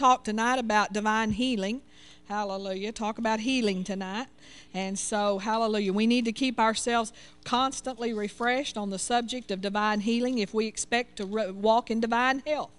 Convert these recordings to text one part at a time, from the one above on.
talk tonight about divine healing. Hallelujah. Talk about healing tonight. And so, hallelujah. We need to keep ourselves constantly refreshed on the subject of divine healing if we expect to walk in divine health.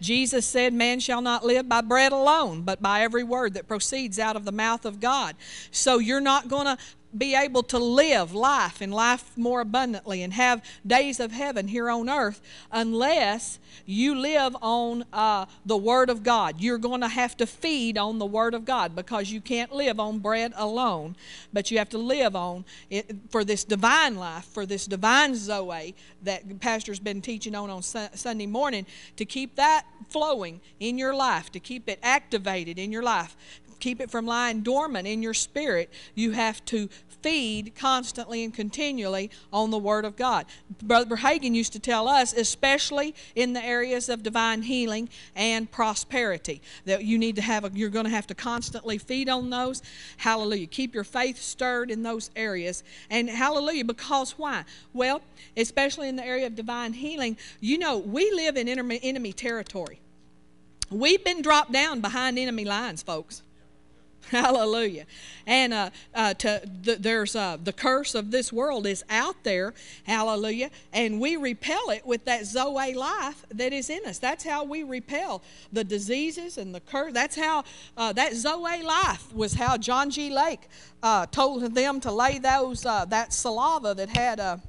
Jesus said, Man shall not live by bread alone, but by every word that proceeds out of the mouth of God. So you're not going to be able to live life and life more abundantly and have days of heaven here on earth unless you live on uh, the Word of God. You're going to have to feed on the Word of God because you can't live on bread alone, but you have to live on it for this divine life, for this divine Zoe that Pastor's been teaching on on Sunday morning, to keep that flowing in your life, to keep it activated in your life keep it from lying dormant in your spirit, you have to feed constantly and continually on the Word of God. Brother Hagin used to tell us, especially in the areas of divine healing and prosperity, that you need to have, a, you're going to have to constantly feed on those. Hallelujah. Keep your faith stirred in those areas. And hallelujah, because why? Well, especially in the area of divine healing, you know, we live in enemy territory. We've been dropped down behind enemy lines, folks. Hallelujah. And uh, uh, to, the, there's uh, the curse of this world is out there. Hallelujah. And we repel it with that Zoe life that is in us. That's how we repel the diseases and the curse. That's how uh, that Zoe life was how John G. Lake uh, told them to lay those uh, that saliva that had a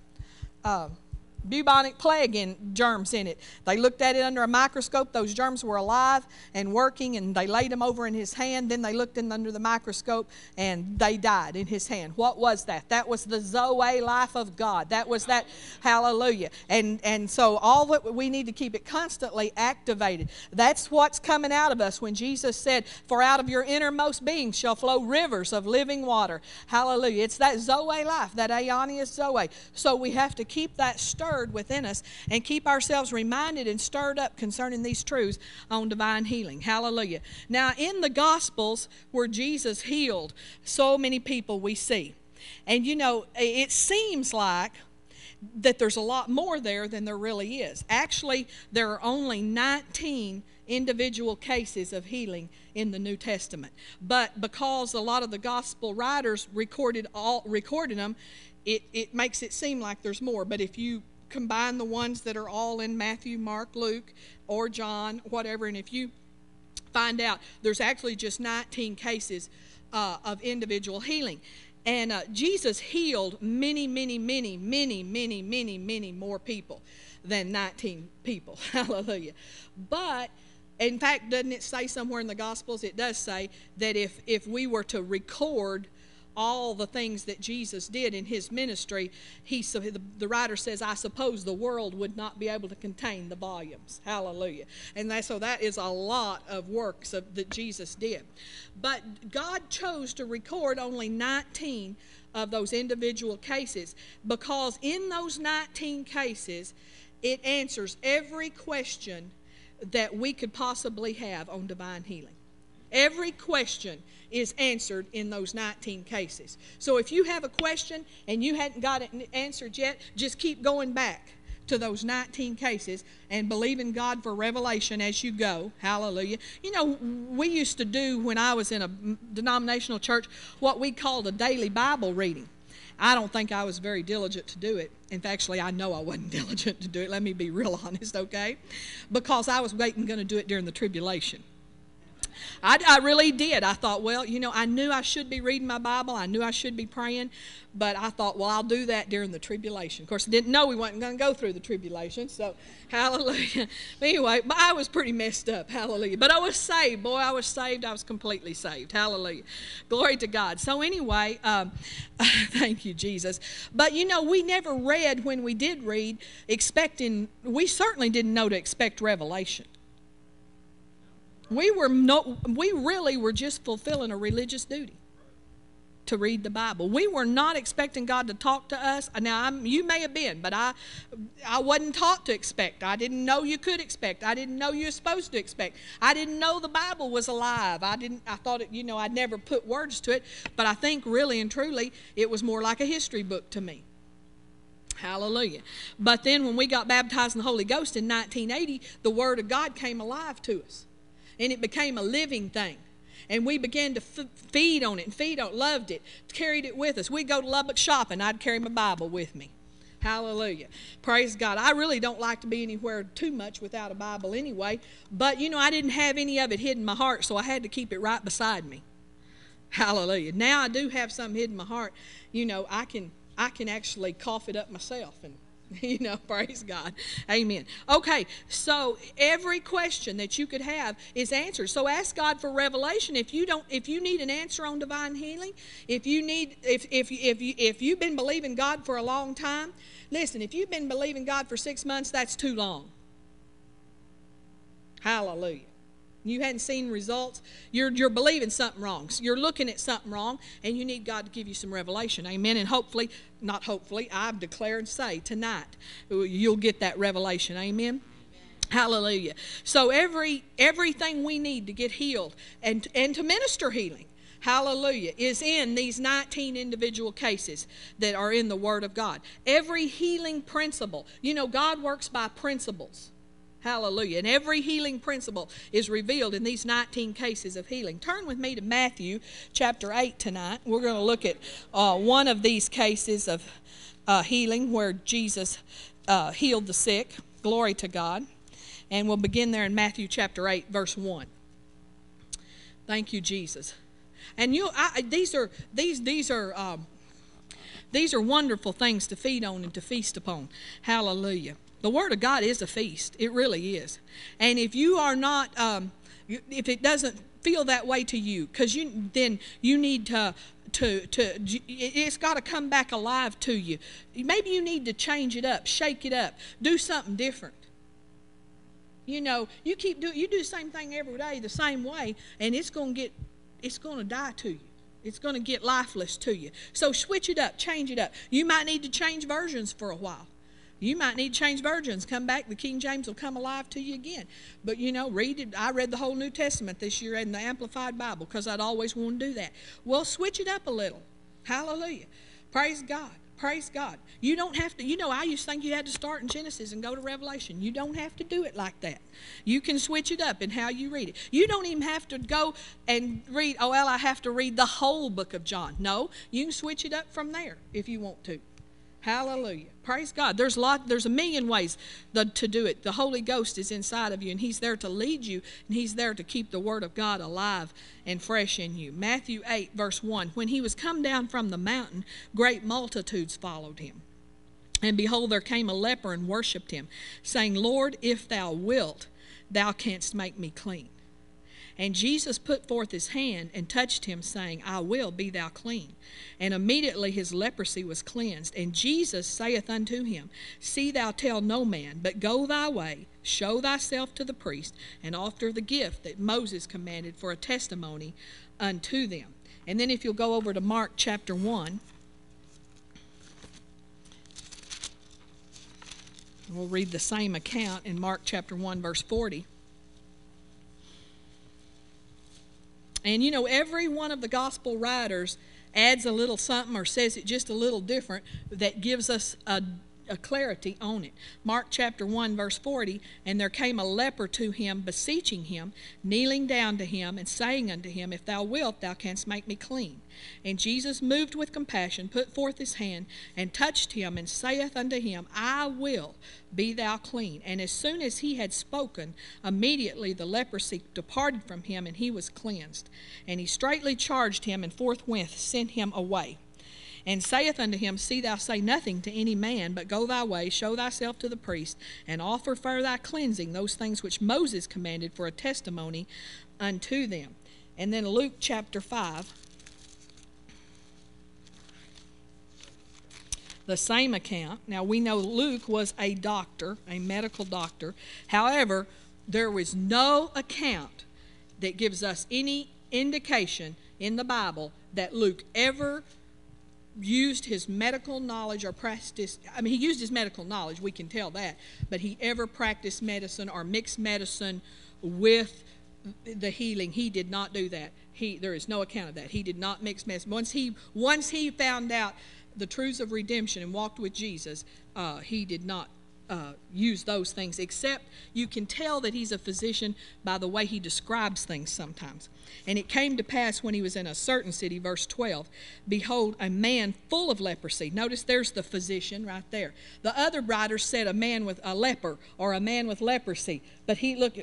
bubonic plague in germs in it. They looked at it under a microscope. Those germs were alive and working, and they laid them over in his hand. Then they looked in under the microscope, and they died in his hand. What was that? That was the Zoe life of God. That was that hallelujah. And and so all that we need to keep it constantly activated. That's what's coming out of us when Jesus said, "For out of your innermost being shall flow rivers of living water." Hallelujah. It's that Zoe life, that Aionios Zoe. So we have to keep that stirred stirred within us and keep ourselves reminded and stirred up concerning these truths on divine healing. Hallelujah. Now, in the Gospels where Jesus healed so many people, we see. And you know, it seems like that there's a lot more there than there really is. Actually, there are only 19 individual cases of healing in the New Testament. But because a lot of the gospel writers recorded all recorded them, it, it makes it seem like there's more. But if you combine the ones that are all in Matthew, Mark, Luke, or John, whatever, and if you find out there's actually just 19 cases uh, of individual healing. And uh, Jesus healed many, many, many, many, many, many, many more people than 19 people. Hallelujah. But in fact, doesn't it say somewhere in the Gospels? It does say that if, if we were to record all the things that Jesus did in his ministry, he the writer says, I suppose the world would not be able to contain the volumes. Hallelujah. And that, so that is a lot of works of, that Jesus did. But God chose to record only 19 of those individual cases because in those 19 cases, it answers every question that we could possibly have on divine healing. Every question is answered in those 19 cases. So if you have a question and you hadn't got it answered yet, just keep going back to those 19 cases and believe in God for revelation as you go. Hallelujah. You know, we used to do when I was in a denominational church what we called a daily Bible reading. I don't think I was very diligent to do it. In fact, actually, I know I wasn't diligent to do it. Let me be real honest, okay? Because I was waiting going to do it during the tribulation. I, I really did. I thought, well, you know, I knew I should be reading my Bible. I knew I should be praying. But I thought, well, I'll do that during the tribulation. Of course, I didn't know we weren't going to go through the tribulation. So, hallelujah. But anyway, but I was pretty messed up. Hallelujah. But I was saved. Boy, I was saved. I was completely saved. Hallelujah. Glory to God. So, anyway, um, thank you, Jesus. But, you know, we never read when we did read expecting, we certainly didn't know to expect revelation. We were no, we really were just fulfilling a religious duty to read the Bible. We were not expecting God to talk to us. Uh, now, I'm, you may have been, but I, I wasn't taught to expect. I didn't know you could expect. I didn't know you were supposed to expect. I didn't know the Bible was alive. I didn't. I thought it. You know, I'd never put words to it. But I think really and truly, it was more like a history book to me. Hallelujah. But then when we got baptized in the Holy Ghost in 1980, the Word of God came alive to us. And it became a living thing. And we began to f- feed on it and feed on it, loved it, carried it with us. We'd go to Lubbock shopping, I'd carry my Bible with me. Hallelujah. Praise God. I really don't like to be anywhere too much without a Bible anyway, but you know, I didn't have any of it hidden in my heart, so I had to keep it right beside me. Hallelujah. Now I do have some hidden in my heart. You know, I can I can actually cough it up myself and you know, praise God. Amen. Okay, so every question that you could have is answered. So ask God for revelation. If you don't if you need an answer on divine healing, if you need if if if you if you've been believing God for a long time, listen, if you've been believing God for 6 months, that's too long. Hallelujah you hadn't seen results, you're, you're believing something wrong. So you're looking at something wrong, and you need God to give you some revelation. Amen. And hopefully, not hopefully, I've declared and say tonight uh, you'll get that revelation. Amen. Hallelujah. So every everything we need to get healed and and to minister healing hallelujah, is in these 19 individual cases that are in the Word of God. Every healing principle, you know, God works by principles. Hallelujah. And every healing principle is revealed in these 19 cases of healing. Turn with me to Matthew chapter 8 tonight. We're going to look at uh, one of these cases of uh, healing where Jesus uh, healed the sick. Glory to God. And we'll begin there in Matthew chapter 8, verse 1. Thank you, Jesus. And you, I, these are these these are um, these are wonderful things to feed on and to feast upon. Hallelujah. The Word of God is a feast. It really is. And if you are not, um, if it doesn't feel that way to you, because you then you need to to to it's got to come back alive to you. Maybe you need to change it up, shake it up, do something different. You know, you keep doing you do the same thing every day the same way, and it's to get it's to die to you. It's going to get lifeless to you. So switch it up, change it up. You might need to change versions for a while. You might need to change versions. Come back, the King James will come alive to you again. But you know, read it. I read the whole New Testament this year in the Amplified Bible because I'd always want to do that. Well, switch it up a little. Hallelujah. Praise God. Praise God. You don't have to, you know, I used to think you had to start in Genesis and go to Revelation. You don't have to do it like that. You can switch it up in how you read it. You don't even have to go and read, oh, well, I have to read the whole book of John. No, you can switch it up from there if you want to. Hallelujah. Praise God. There's a lot there's a million ways the, to do it. The Holy Ghost is inside of you and he's there to lead you and he's there to keep the word of God alive and fresh in you. Matthew 8 verse 1. When he was come down from the mountain, great multitudes followed him. And behold, there came a leper and worshipped him, saying, Lord, if thou wilt, thou canst make me clean. And Jesus put forth his hand and touched him, saying, I will, be thou clean. And immediately his leprosy was cleansed. And Jesus saith unto him, See thou tell no man, but go thy way, show thyself to the priest, and offer the gift that Moses commanded for a testimony unto them. And then if you'll go over to Mark chapter 1. We'll read the same account in Mark chapter 1, verse 40. And you know, every one of the gospel writers adds a little something or says it just a little different that gives us a clarity on it. Mark chapter 1, verse 40 And there came a leper to him, beseeching him, kneeling down to him, and saying unto him, If thou wilt, thou canst make me clean. And Jesus, moved with compassion, put forth his hand, and touched him, and saith unto him, I will, be thou clean. And as soon as he had spoken, immediately the leprosy departed from him, and he was cleansed. And he straightly charged him, and forthwith sent him away and saith unto him, See thou say nothing to any man, but go thy way, show thyself to the priest, and offer for thy cleansing those things which Moses commanded for a testimony unto them. And then Luke chapter 5. The same account. Now we know Luke was a doctor, a medical doctor. However, there was no account that gives us any indication in the Bible that Luke ever used his medical knowledge or practiced, I mean, he used his medical knowledge, we can tell that, but he ever practiced medicine or mixed medicine with the healing. He did not do that. He, there is no account of that. He did not mix medicine. Once he, once he found out the truths of redemption and walked with Jesus, uh, he did not uh, use those things, except you can tell that he's a physician by the way he describes things sometimes. And it came to pass when he was in a certain city, verse 12, behold, a man full of leprosy. Notice there's the physician right there. The other writers said a man with a leper or a man with leprosy, but he look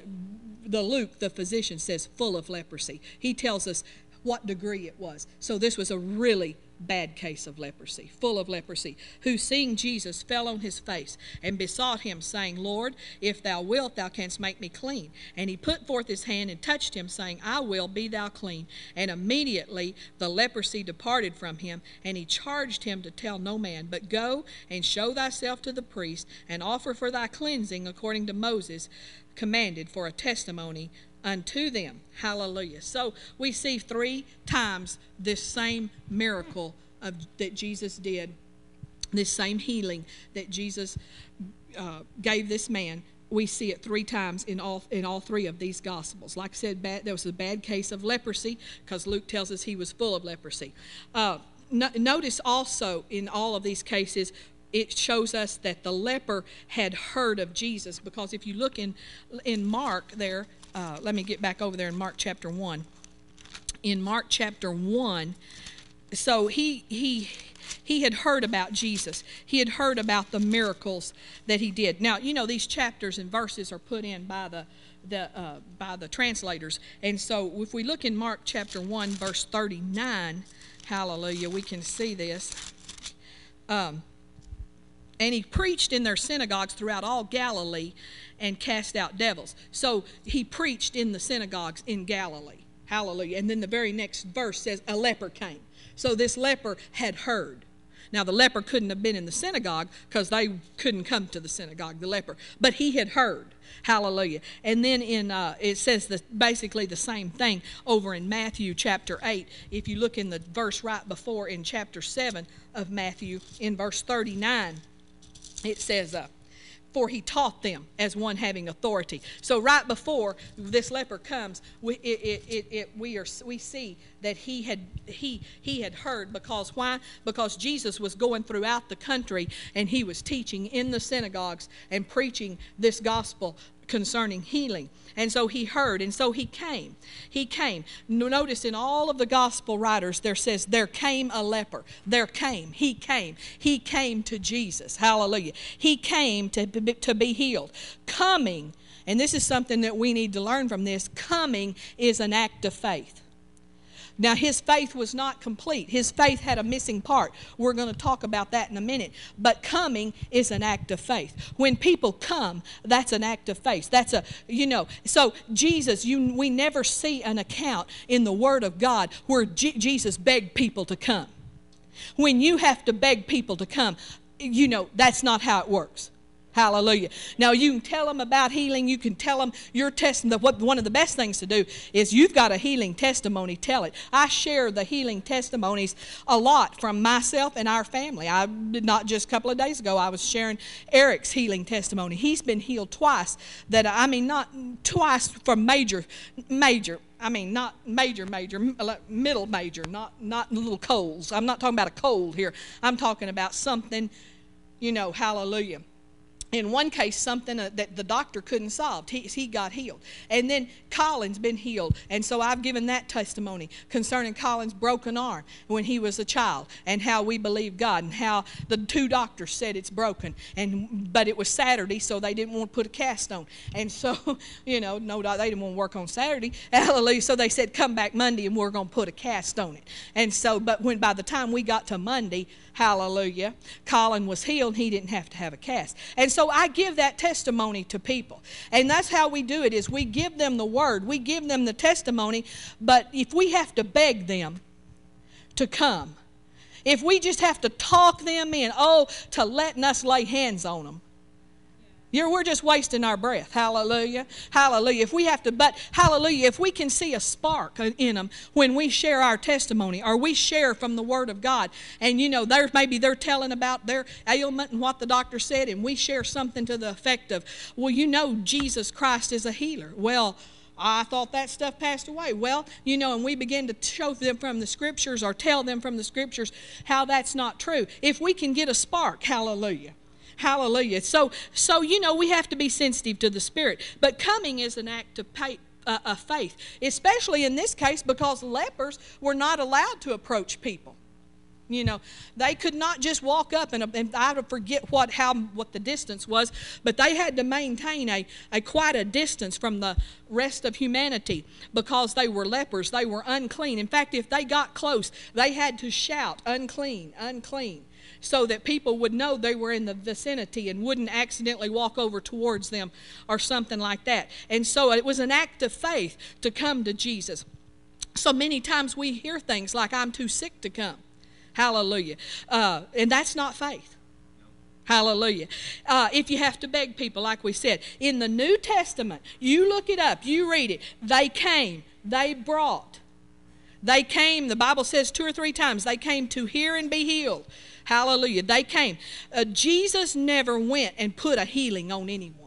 the Luke, the physician, says full of leprosy. He tells us what degree it was. So this was a really bad case of leprosy, full of leprosy, who seeing Jesus fell on his face and besought him, saying, Lord, if thou wilt, thou canst make me clean. And he put forth his hand and touched him, saying, I will, be thou clean. And immediately the leprosy departed from him, and he charged him to tell no man, but go and show thyself to the priest, and offer for thy cleansing according to Moses commanded for a testimony unto them. Hallelujah. So we see three times this same miracle of, that Jesus did, this same healing that Jesus uh, gave this man. We see it three times in all in all three of these gospels. Like I said, bad, there was a bad case of leprosy because Luke tells us he was full of leprosy. Uh, no, notice also in all of these cases it shows us that the leper had heard of Jesus because if you look in in Mark there uh, let me get back over there in Mark chapter 1. In Mark chapter 1, so he, he, he had heard about Jesus. He had heard about the miracles that he did. Now, you know, these chapters and verses are put in by the, the, uh, by the translators. And so if we look in Mark chapter 1, verse 39, hallelujah, we can see this. Um, and he preached in their synagogues throughout all Galilee and cast out devils. So he preached in the synagogues in Galilee. Hallelujah. And then the very next verse says, A leper came. So this leper had heard. Now, the leper couldn't have been in the synagogue because they couldn't come to the synagogue, the leper. But he had heard. Hallelujah. And then in uh, it says the, basically the same thing over in Matthew chapter 8. If you look in the verse right before in chapter 7 of Matthew, in verse 39, it says, uh, for he taught them as one having authority. So right before this leper comes, we, it, it, it, we, are, we see that he had, he, he had heard because why? Because Jesus was going throughout the country and he was teaching in the synagogues and preaching this gospel concerning healing. And so he heard, and so he came. He came. Notice in all of the gospel writers, there says, There came a leper. There came. He came. He came to Jesus. Hallelujah. He came to, to be healed. Coming, and this is something that we need to learn from this coming is an act of faith. Now, his faith was not complete. His faith had a missing part. We're going to talk about that in a minute. But coming is an act of faith. When people come, that's an act of faith. That's a, you know, so Jesus, you, we never see an account in the Word of God where G- Jesus begged people to come. When you have to beg people to come, you know, that's not how it works. Hallelujah. Now you can tell them about healing. You can tell them your testimony. What one of the best things to do is you've got a healing testimony. Tell it. I share the healing testimonies a lot from myself and our family. I did not just a couple of days ago. I was sharing Eric's healing testimony. He's been healed twice. That I mean, not twice from major, major. I mean, not major, major, uh, middle major, not not little colds. I'm not talking about a cold here. I'm talking about something, you know, hallelujah in one case something uh, that the doctor couldn't solve. He, he got healed. And then colin's been healed. And so i've given that testimony concerning colin's broken arm when he was a child and how we believe god and how the two doctors said it's broken. And but it was saturday so they didn't want to put a cast on. And so you know no doubt they didn't want to work on saturday. Hallelujah. So they said come back monday and we're going to put a cast on it. And so but when by the time we got to monday hallelujah colin was healed. He didn't have to have a cast. And so I give that testimony to people. And that's how we do it is we give them the word. We give them the testimony, but if we have to beg them to come, if we just have to talk them in, oh, to letting us lay hands on them, you're, we're just wasting our breath. Hallelujah. Hallelujah. If we have to, but hallelujah, if we can see a spark in them when we share our testimony or we share from the Word of God, and you know, there's maybe they're telling about their ailment and what the doctor said, and we share something to the effect of, well, you know, Jesus Christ is a healer. Well, I thought that stuff passed away. Well, you know, and we begin to show them from the scriptures or tell them from the scriptures how that's not true. If we can get a spark, hallelujah Hallelujah. So, so you know, we have to be sensitive to the Spirit. But coming is an act of faith. Uh, of faith, especially in this case because lepers were not allowed to approach people. You know, they could not just walk up and, and I forget what how what the distance was, but they had to maintain a, a quite a distance from the rest of humanity because they were lepers. They were unclean. In fact, if they got close, they had to shout, unclean, unclean so that people would know they were in the vicinity and wouldn't accidentally walk over towards them or something like that. And so it was an act of faith to come to Jesus. So many times we hear things like, I'm too sick to come. Hallelujah. Uh, and that's not faith. Hallelujah. Uh, if you have to beg people, like we said, in the New Testament, you look it up, you read it. They came, they brought. They came, the Bible says two or three times, they came to hear and be healed. Hallelujah. They came. Uh, Jesus never went and put a healing on anyone.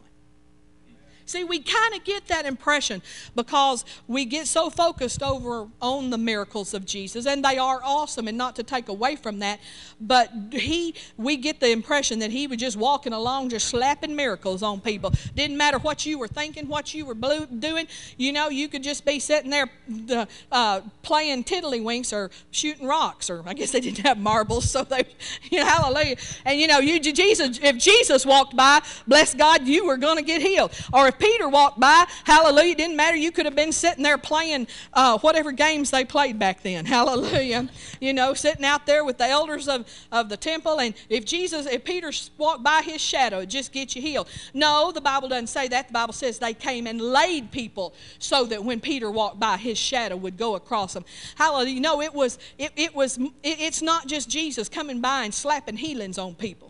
See, we kind of get that impression because we get so focused over on the miracles of Jesus, and they are awesome, and not to take away from that, but he, we get the impression that he was just walking along, just slapping miracles on people. Didn't matter what you were thinking, what you were doing. You know, you could just be sitting there uh, playing tiddlywinks or shooting rocks, or I guess they didn't have marbles, so they, you know, hallelujah. And you know, you Jesus, if Jesus walked by, bless God, you were going to get healed. Or if Peter walked by, hallelujah, it didn't matter. You could have been sitting there playing uh, whatever games they played back then, hallelujah. You know, sitting out there with the elders of, of the temple. And if Jesus, if Peter walked by his shadow, just get you healed. No, the Bible doesn't say that. The Bible says they came and laid people so that when Peter walked by, his shadow would go across them. Hallelujah. No, it was, it, it was, it, it's not just Jesus coming by and slapping healings on people.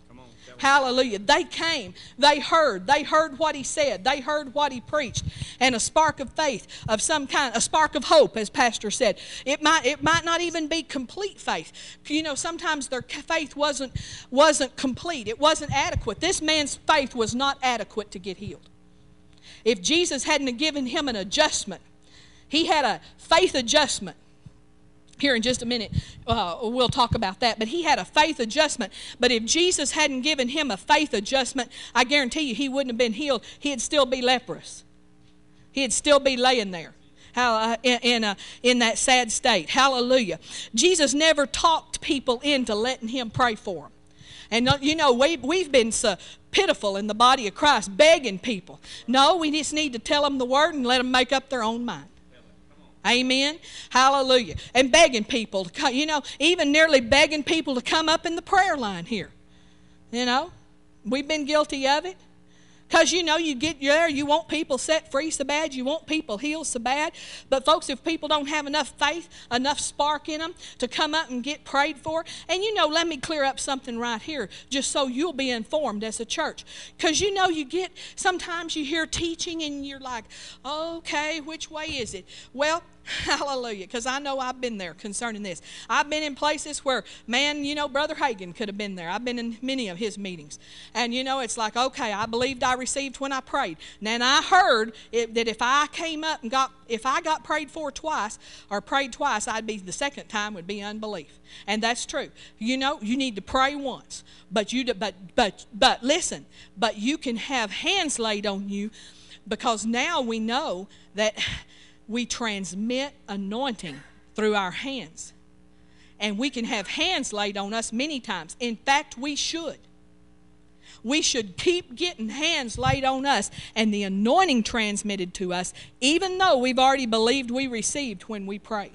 Hallelujah. They came. They heard. They heard what he said. They heard what he preached. And a spark of faith of some kind, a spark of hope, as Pastor said. It might, it might not even be complete faith. You know, sometimes their faith wasn't, wasn't complete. It wasn't adequate. This man's faith was not adequate to get healed. If Jesus hadn't given him an adjustment, he had a faith adjustment here in just a minute, uh, we'll talk about that. But he had a faith adjustment. But if Jesus hadn't given him a faith adjustment, I guarantee you he wouldn't have been healed. He'd still be leprous. He'd still be laying there. How, uh, in, in, uh, in that sad state. Hallelujah. Jesus never talked people into letting him pray for them. And uh, you know, we, we've been so pitiful in the body of Christ, begging people. No, we just need to tell them the word and let them make up their own mind. Amen. Hallelujah. And begging people to come, you know, even nearly begging people to come up in the prayer line here. You know, we've been guilty of it. Because you know, you get there, you want people set free so bad, you want people healed so bad. But, folks, if people don't have enough faith, enough spark in them to come up and get prayed for, and you know, let me clear up something right here just so you'll be informed as a church. Because you know, you get sometimes you hear teaching and you're like, okay, which way is it? Well, Hallelujah. Because I know I've been there concerning this. I've been in places where, man, you know, Brother Hagin could have been there. I've been in many of his meetings. And, you know, it's like, okay, I believed I received when I prayed. And I heard it, that if I came up and got, if I got prayed for twice or prayed twice, I'd be, the second time would be unbelief. And that's true. You know, you need to pray once. But you, but, but, but listen, but you can have hands laid on you because now we know that we transmit anointing through our hands. And we can have hands laid on us many times. In fact, we should. We should keep getting hands laid on us and the anointing transmitted to us, even though we've already believed we received when we prayed.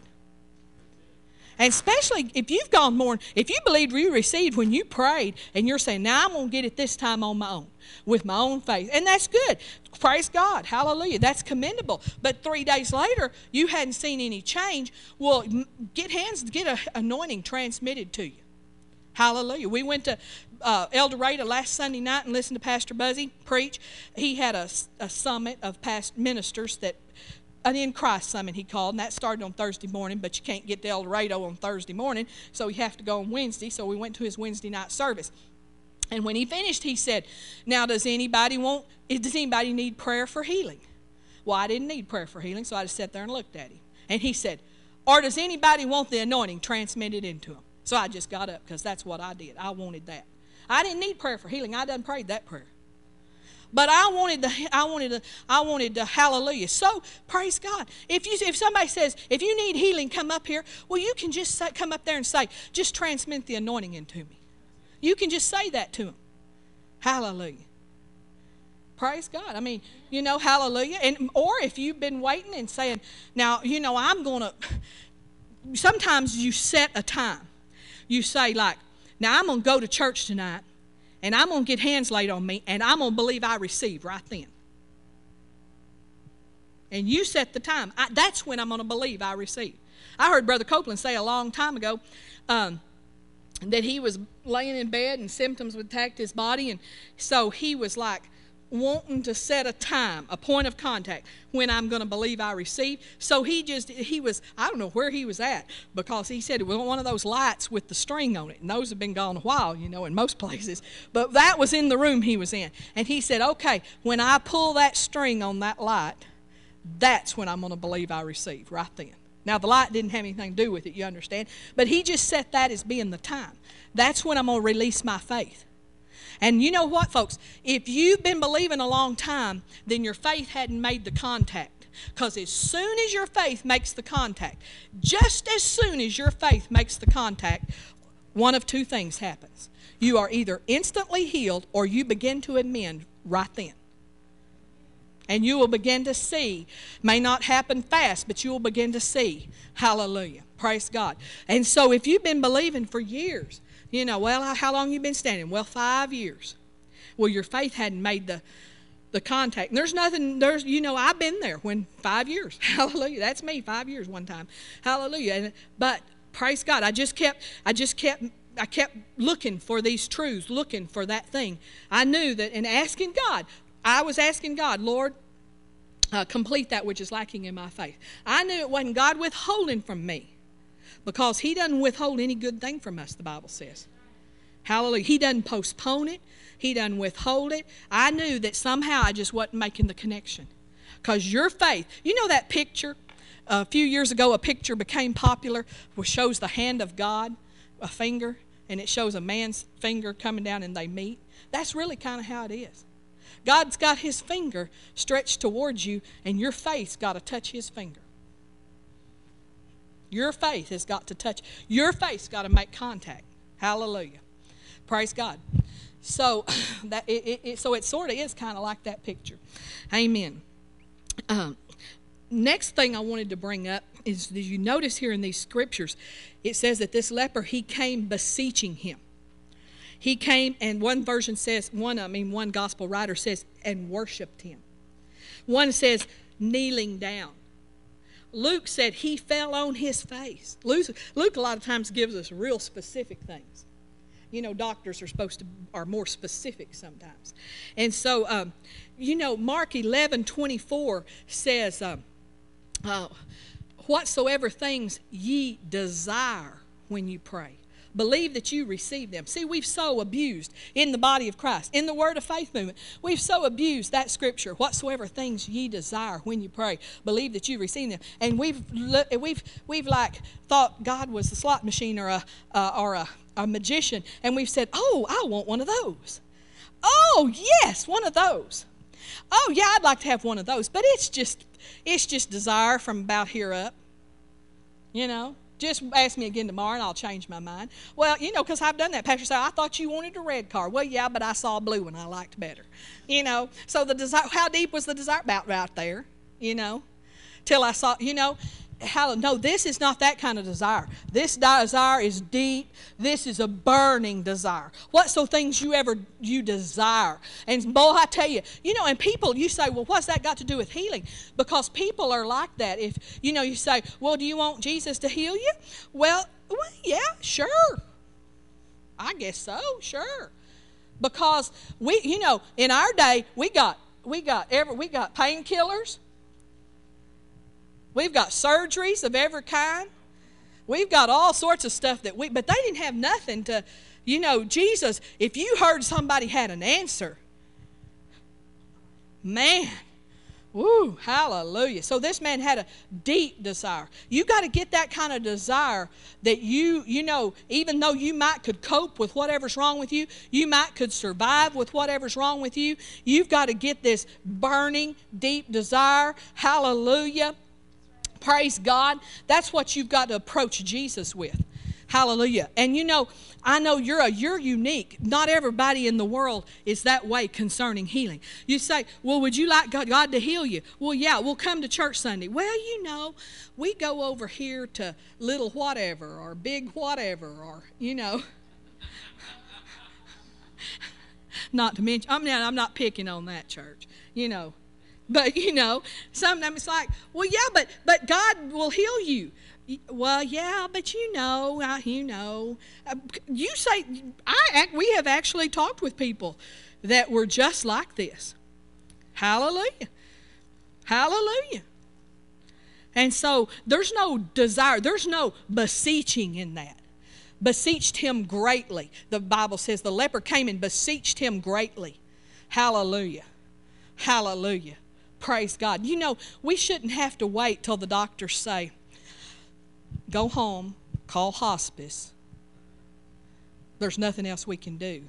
And especially if you've gone more, if you believed you received when you prayed and you're saying, now I'm going to get it this time on my own, with my own faith. And that's good. Praise God. Hallelujah. That's commendable. But three days later, you hadn't seen any change. Well, get hands, get an anointing transmitted to you. Hallelujah. We went to uh, El Dorado last Sunday night and listened to Pastor Buzzy preach. He had a, a summit of past ministers that an in Christ summit he called, and that started on Thursday morning, but you can't get to El Dorado on Thursday morning, so you have to go on Wednesday. So we went to his Wednesday night service. And when he finished, he said, Now does anybody want eh, does anybody need prayer for healing? Well, I didn't need prayer for healing, so I just sat there and looked at him. And he said, Or does anybody want the anointing transmitted into them? So I just got up because that's what I did. I wanted that. I didn't need prayer for healing. I done prayed that prayer. But I wanted the I wanted the I wanted the hallelujah. So praise God. If you if somebody says if you need healing, come up here. Well, you can just say, come up there and say, just transmit the anointing into me. You can just say that to them. Hallelujah. Praise God. I mean, you know, hallelujah. And or if you've been waiting and saying, now, you know, I'm gonna sometimes you set a time. You say, like, now I'm gonna go to church tonight and I'm going to get hands laid on me, and I'm going to believe I receive right then. And you set the time. I, that's when I'm going to believe I receive. I heard Brother Copeland say a long time ago um, that he was laying in bed and symptoms would attack his body, and so he was like, wanting to set a time, a point of contact when I'm going to believe I receive. So he just, he was, I don't know where he was at because he said it was one of those lights with the string on it. And those have been gone a while, you know, in most places. But that was in the room he was in. And he said, okay, when I pull that string on that light, that's when I'm going to believe I receive, right then. Now, the light didn't have anything to do with it, you understand? But he just set that as being the time. That's when I'm going to release my faith. And you know what, folks? If you've been believing a long time, then your faith hadn't made the contact. Because as soon as your faith makes the contact, just as soon as your faith makes the contact, one of two things happens. You are either instantly healed or you begin to amend right then. And you will begin to see, may not happen fast, but you will begin to see. Hallelujah. Praise God. And so if you've been believing for years, you know, well, how long you been standing? Well, five years. Well, your faith hadn't made the the contact. And there's nothing, there's, you know, I've been there when five years. Hallelujah. That's me, five years one time. Hallelujah. And, but praise God, I just kept, I just kept, I kept looking for these truths, looking for that thing. I knew that, and asking God, I was asking God, Lord, uh, complete that which is lacking in my faith. I knew it wasn't God withholding from me because He doesn't withhold any good thing from us, the Bible says. Hallelujah. He doesn't postpone it, He doesn't withhold it. I knew that somehow I just wasn't making the connection. Because your faith, you know that picture? A few years ago, a picture became popular which shows the hand of God, a finger, and it shows a man's finger coming down and they meet. That's really kind of how it is. God's got his finger stretched towards you, and your faith's got to touch his finger. Your faith has got to touch, your faith's got to make contact. Hallelujah. Praise God. So that it, it, it so it sort of is kind of like that picture. Amen. Um, next thing I wanted to bring up is you notice here in these scriptures, it says that this leper he came beseeching him. He came, and one version says, one, I mean, one gospel writer says, and worshiped him. One says, kneeling down. Luke said he fell on his face. Luke, Luke a lot of times gives us real specific things. You know, doctors are supposed to are more specific sometimes, and so um, you know, Mark eleven twenty four says, um, uh, "Whatsoever things ye desire when you pray." Believe that you receive them. See, we've so abused in the body of Christ, in the Word of Faith movement, we've so abused that scripture. Whatsoever things ye desire when you pray, believe that you receive them. And we've we've we've like thought God was a slot machine or a uh, or a, a magician, and we've said, "Oh, I want one of those." Oh, yes, one of those. Oh, yeah, I'd like to have one of those, but it's just it's just desire from about here up. You know, just ask me again tomorrow and I'll change my mind. Well, you know, because I've done that. Pastor said, I thought you wanted a red car. Well, yeah, but I saw a blue one I liked better. You know, so the desire, how deep was the desire? About right there, you know, till I saw, you know, how, no, this is not that kind of desire. This desire is deep. This is a burning desire. What so things you ever you desire? And boy, I tell you, you know, and people, you say, well, what's that got to do with healing? Because people are like that. If you know, you say, well, do you want Jesus to heal you? Well, well yeah, sure. I guess so, sure. Because we, you know, in our day, we got we got every we got painkillers We've got surgeries of every kind. We've got all sorts of stuff that we, but they didn't have nothing to, you know, Jesus, if you heard somebody had an answer, man, Woo, hallelujah. So this man had a deep desire. You got to get that kind of desire that you, you know, even though you might could cope with whatever's wrong with you, you might could survive with whatever's wrong with you. You've got to get this burning, deep desire. Hallelujah. Praise God. That's what you've got to approach Jesus with. Hallelujah. And you know, I know you're a, you're unique. Not everybody in the world is that way concerning healing. You say, "Well, would you like God, God to heal you?" Well, yeah, we'll come to church Sunday. Well, you know, we go over here to little whatever or big whatever or you know. not to mention, I'm not, I'm not picking on that church, you know. But you know, sometimes it's like, well, yeah, but but God will heal you. Well, yeah, but you know, you know, uh, you say I we have actually talked with people that were just like this. Hallelujah. Hallelujah. And so there's no desire, there's no beseeching in that. Beseeched him greatly. The Bible says the leper came and beseeched him greatly. Hallelujah. Hallelujah. Praise God. You know, we shouldn't have to wait till the doctors say, go home, call hospice. There's nothing else we can do.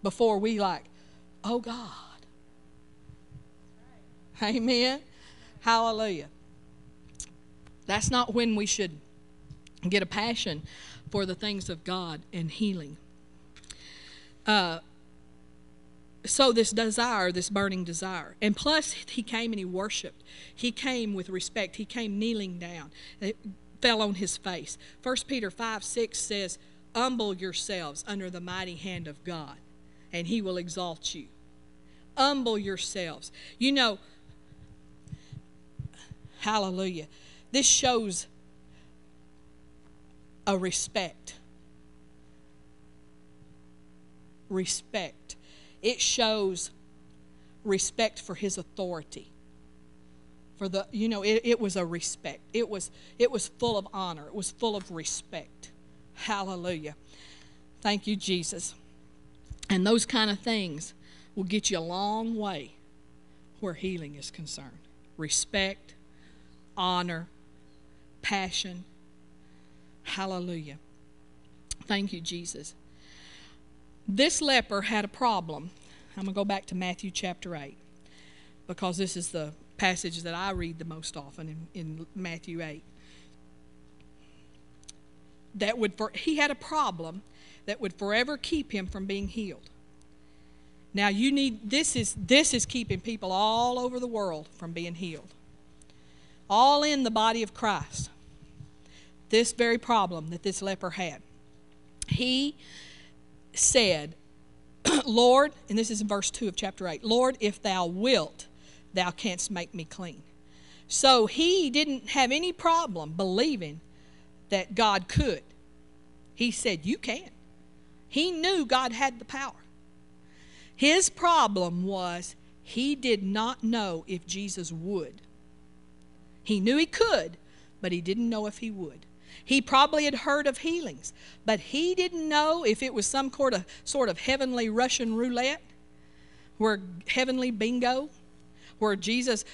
Before we like, oh God. Amen. Hallelujah. That's not when we should get a passion for the things of God and healing. Uh, so this desire this burning desire. And plus he came and he worshiped. He came with respect. He came kneeling down. It fell on his face. 1 peter 5 6 says humble yourselves under the mighty hand of god and he will exalt you. Humble yourselves. You know hallelujah this shows a respect. Respect it shows respect for his authority. For the you know it, it was a respect. It was it was full of honor. It was full of respect. Hallelujah. Thank you jesus. And those kind of things will get you a long way where healing is concerned. Respect honor passion. Hallelujah. Thank you jesus this leper had a problem. I'm going to go back to Matthew chapter 8 because this is the passage that I read the most often in, in Matthew 8. That would for, he had a problem that would forever keep him from being healed. Now you need this is this is keeping people all over the world from being healed. All in the body of Christ. This very problem that this leper had. He said, Lord, and this is in verse 2 of chapter 8, Lord, if thou wilt, thou canst make me clean. So he didn't have any problem believing that God could. He said, You can. He knew God had the power. His problem was he did not know if Jesus would. He knew he could, but he didn't know if he would. He probably had heard of healings, but he didn't know if it was some sort of, sort of heavenly Russian roulette, where heavenly bingo, where Jesus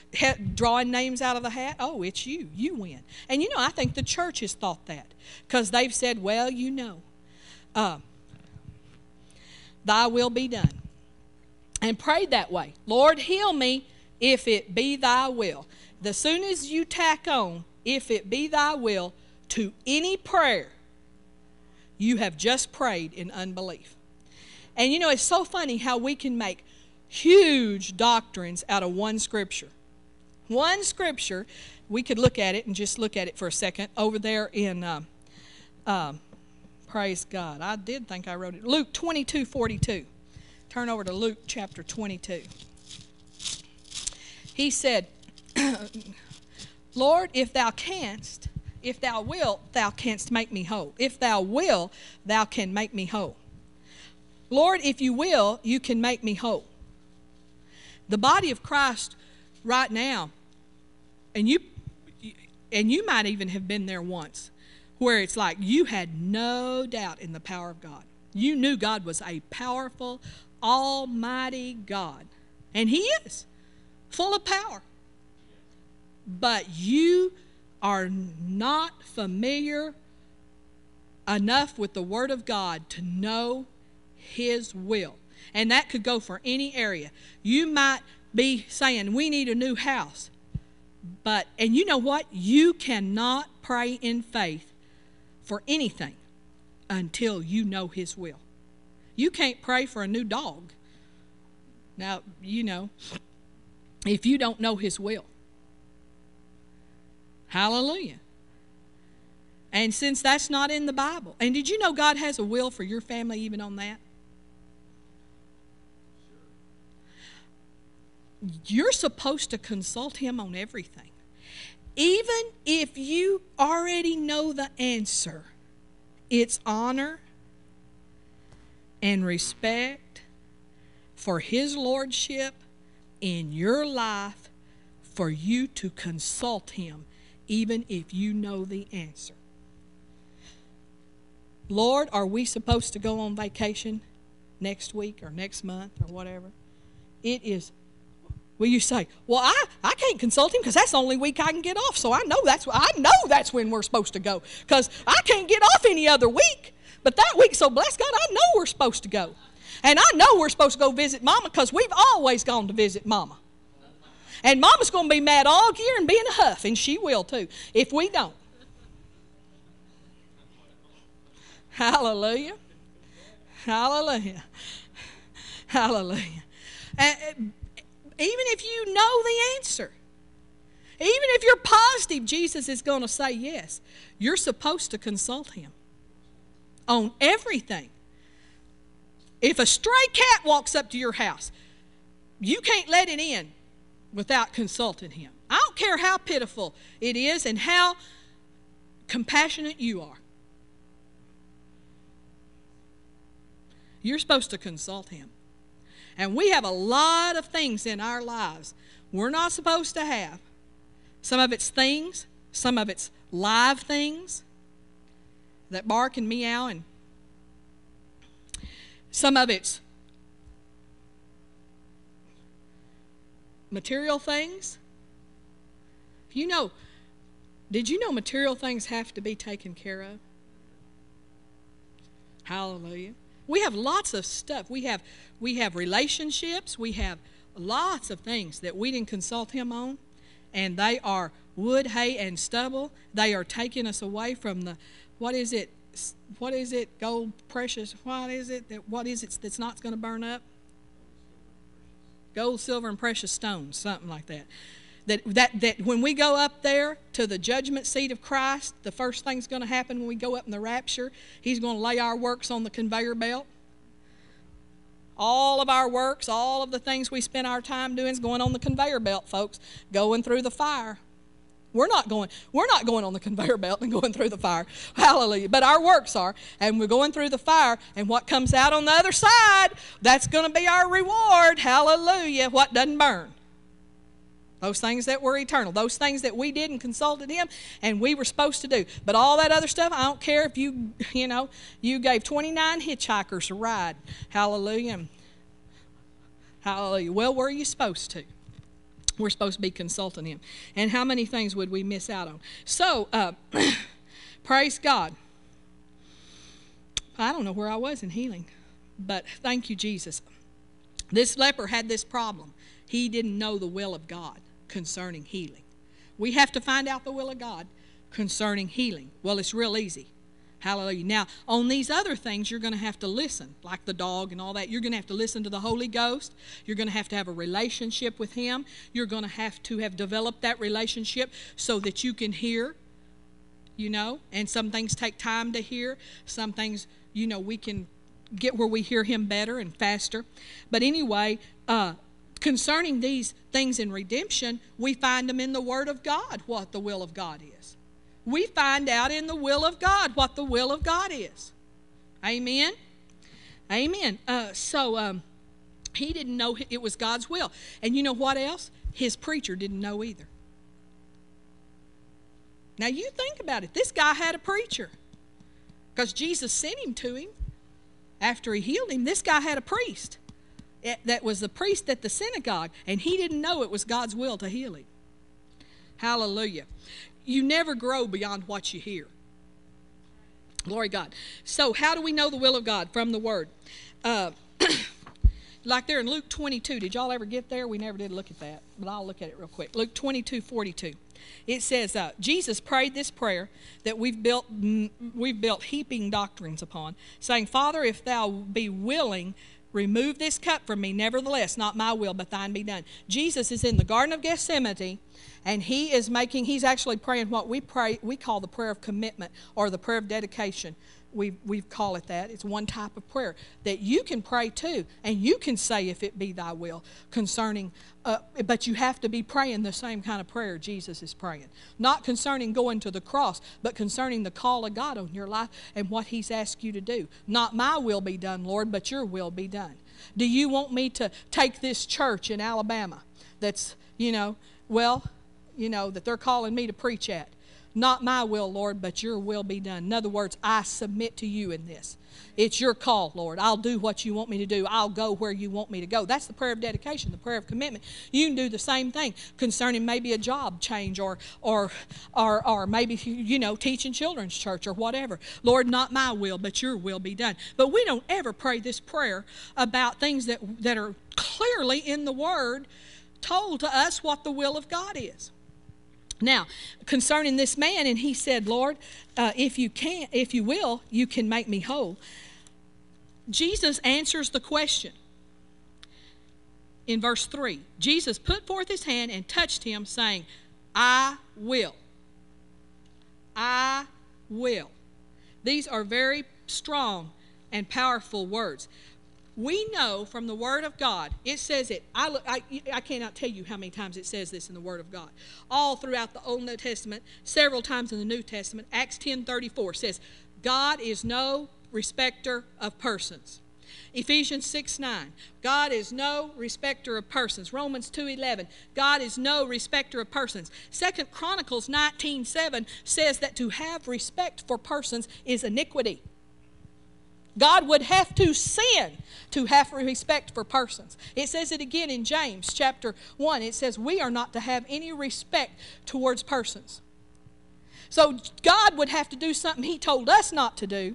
drawing names out of the hat. Oh, it's you. You win. And you know, I think the church has thought that because they've said, well, you know, uh, thy will be done. And prayed that way. Lord, heal me if it be thy will. The soon as you tack on, if it be thy will, to any prayer you have just prayed in unbelief. And you know, it's so funny how we can make huge doctrines out of one scripture. One scripture, we could look at it and just look at it for a second over there in, um, um, praise God. I did think I wrote it. Luke 22 42. Turn over to Luke chapter 22. He said, Lord, if thou canst, if thou wilt, thou canst make me whole. If thou will, thou can make me whole. Lord, if you will, you can make me whole. The body of Christ right now, and you and you might even have been there once, where it's like you had no doubt in the power of God. You knew God was a powerful, almighty God. And He is. full of power. But you are not familiar enough with the Word of God to know His will. And that could go for any area. You might be saying, We need a new house. But, and you know what? You cannot pray in faith for anything until you know His will. You can't pray for a new dog. Now, you know, if you don't know His will. Hallelujah. And since that's not in the Bible, and did you know God has a will for your family even on that? You're supposed to consult Him on everything. Even if you already know the answer, it's honor and respect for His Lordship in your life for you to consult Him, even if you know the answer. Lord, are we supposed to go on vacation next week or next month or whatever? It is Will you say, "Well, I, I can't consult him because that's the only week I can get off, so I know that's I know that's when we're supposed to go because I can't get off any other week." But that week, so bless God, I know we're supposed to go, and I know we're supposed to go visit Mama because we've always gone to visit Mama, and Mama's going to be mad all year and be in a huff, and she will too if we don't. Hallelujah, Hallelujah, Hallelujah. And, uh, even if you know the answer. Even if you're positive Jesus is going to say yes, you're supposed to consult him on everything. If a stray cat walks up to your house, you can't let it in without consulting him. I don't care how pitiful it is and how compassionate you are. You're supposed to consult him. And we have a lot of things in our lives we're not supposed to have. Some of it's things, some of it's live things that bark and meow, and some of it's material things. You know, did you know material things have to be taken care of? Hallelujah. We have lots of stuff. We have we have relationships. We have lots of things that we didn't consult him on, and they are wood, hay, and stubble. They are taking us away from the what is it? What is it? Gold, precious. What is it? That what is it that's not going to burn up? Gold, silver, and precious stones, something like that that, that, that when we go up there to the judgment seat of Christ, the first thing's going to happen when we go up in the rapture, He's going to lay our works on the conveyor belt. All of our works, all of the things we spend our time doing is going on the conveyor belt, folks, going through the fire. We're not going, we're not going on the conveyor belt and going through the fire. Hallelujah. But our works are, and we're going through the fire, and what comes out on the other side, that's going to be our reward. Hallelujah. What doesn't burn. Those things that were eternal, those things that we did and consulted Him and we were supposed to do. But all that other stuff, I don't care if you, you know, you gave 29 hitchhikers a ride. Hallelujah. Hallelujah. Well, were you supposed to? We're supposed to be consulting Him. And how many things would we miss out on? So, uh, praise God. I don't know where I was in healing, but thank you, Jesus. This leper had this problem. He didn't know the will of God concerning healing. We have to find out the will of God concerning healing. Well, it's real easy. Hallelujah. Now, on these other things, you're going to have to listen, like the dog and all that. You're going to have to listen to the Holy Ghost. You're going to have to have a relationship with Him. You're going to have to have developed that relationship so that you can hear, you know, and some things take time to hear. Some things, you know, we can get where we hear Him better and faster. But anyway, uh, concerning these things in redemption, we find them in the Word of God what the will of God is. We find out in the will of God what the will of God is. Amen. Amen. Uh, so um, he didn't know it was God's will. And you know what else? His preacher didn't know either. Now you think about it. This guy had a preacher because Jesus sent him to him after he healed him. This guy had a priest eh, that was the priest at the synagogue, and he didn't know it was God's will to heal him. Hallelujah. You never grow beyond what you hear. Glory God. So, how do we know the will of God? From the Word. Uh, like there in Luke 22. Did y'all ever get there? We never did look at that, but I'll look at it real quick. Luke 22 42. It says, uh, Jesus prayed this prayer that we've built, we've built heaping doctrines upon, saying, Father, if thou be willing, remove this cup from me. Nevertheless, not my will, but thine be done. Jesus is in the Garden of Gethsemane, and he is making, he's actually praying what we pray, we call the prayer of commitment or the prayer of dedication we we call it that. It's one type of prayer that you can pray too, and you can say, "If it be Thy will," concerning. Uh, but you have to be praying the same kind of prayer Jesus is praying, not concerning going to the cross, but concerning the call of God on your life and what He's asked you to do. Not my will be done, Lord, but Your will be done. Do you want me to take this church in Alabama? That's you know, well, you know that they're calling me to preach at. Not my will, Lord, but your will be done. In other words, I submit to you in this. It's your call, Lord. I'll do what you want me to do. I'll go where you want me to go. That's the prayer of dedication, the prayer of commitment. You can do the same thing concerning maybe a job change or or or, or maybe you know teaching children's church or whatever. Lord, not my will, but your will be done. But we don't ever pray this prayer about things that that are clearly in the word told to us what the will of God is. Now, concerning this man, and he said, Lord, uh, if you can, if you will, you can make me whole. Jesus answers the question in verse 3. Jesus put forth his hand and touched him, saying, I will. I will. These are very strong and powerful words we know from the Word of God, it says it. I, I, I cannot tell you how many times it says this in the Word of God. All throughout the Old New Testament, several times in the New Testament. Acts 10.34 says, God is no respecter of persons. Ephesians 6 9. God is no respecter of persons. Romans 2 11. God is no respecter of persons. Second Chronicles 19 7 says that to have respect for persons is iniquity. God would have to sin to have respect for persons. It says it again in James chapter 1. It says, We are not to have any respect towards persons. So God would have to do something He told us not to do.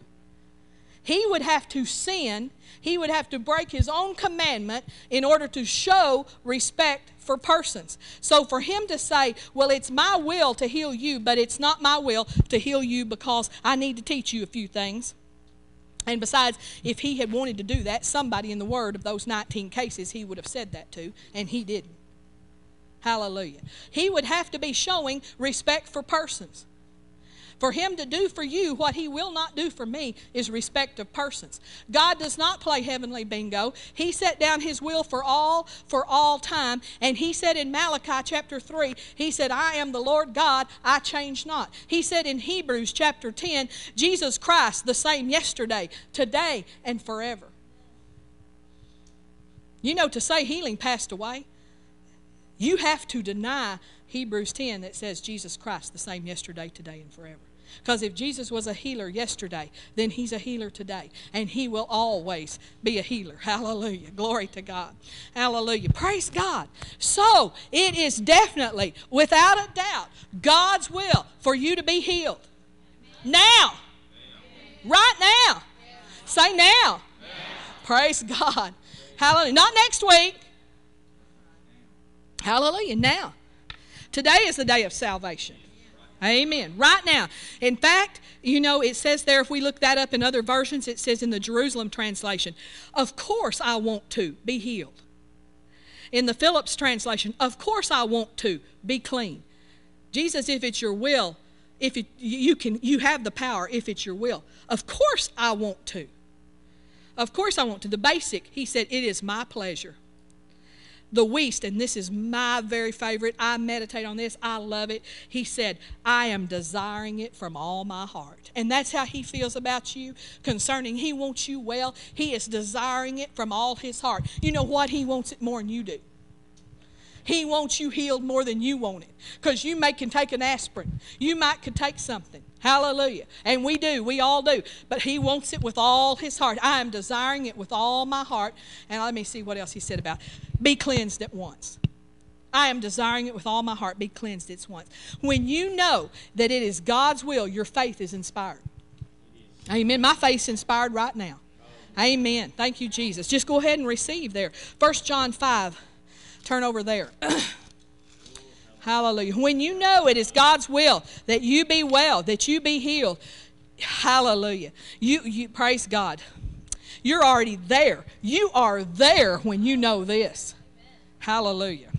He would have to sin. He would have to break His own commandment in order to show respect for persons. So for Him to say, Well, it's my will to heal you, but it's not my will to heal you because I need to teach you a few things and besides, if he had wanted to do that, somebody in the Word of those 19 cases he would have said that to, and he didn't. Hallelujah. He would have to be showing respect for persons. For him to do for you what he will not do for me is respect of persons. God does not play heavenly bingo. He set down his will for all, for all time. And he said in Malachi chapter 3, he said, I am the Lord God, I change not. He said in Hebrews chapter 10, Jesus Christ, the same yesterday, today, and forever. You know, to say healing passed away, you have to deny Hebrews 10 that says Jesus Christ, the same yesterday, today, and forever. Because if Jesus was a healer yesterday, then he's a healer today. And he will always be a healer. Hallelujah. Glory to God. Hallelujah. Praise God. So it is definitely, without a doubt, God's will for you to be healed. Now. Right now. Say now. Praise God. Hallelujah. Not next week. Hallelujah. Now. Today is the day of salvation. Amen. Right now. In fact, you know, it says there, if we look that up in other versions, it says in the Jerusalem translation, Of course I want to be healed. In the Phillips translation, Of course I want to be clean. Jesus, if it's your will, if it, you can, you have the power if it's your will. Of course I want to. Of course I want to. The basic, he said, It is my pleasure the Wuest, and this is my very favorite. I meditate on this. I love it. He said, I am desiring it from all my heart. And that's how he feels about you concerning he wants you well. He is desiring it from all his heart. You know what? He wants it more than you do. He wants you healed more than you want it. Because you may can take an aspirin. You might could take something. Hallelujah. And we do, we all do. But he wants it with all his heart. I am desiring it with all my heart. And let me see what else he said about be cleansed at once. I am desiring it with all my heart. Be cleansed at once. When you know that it is God's will, your faith is inspired. Amen. My faith's inspired right now. Amen. Thank you, Jesus. Just go ahead and receive there. First John 5. Turn over there. Hallelujah. When you know it is God's will that you be well, that you be healed, hallelujah. You, you praise God. You're already there. You are there when you know this. Hallelujah.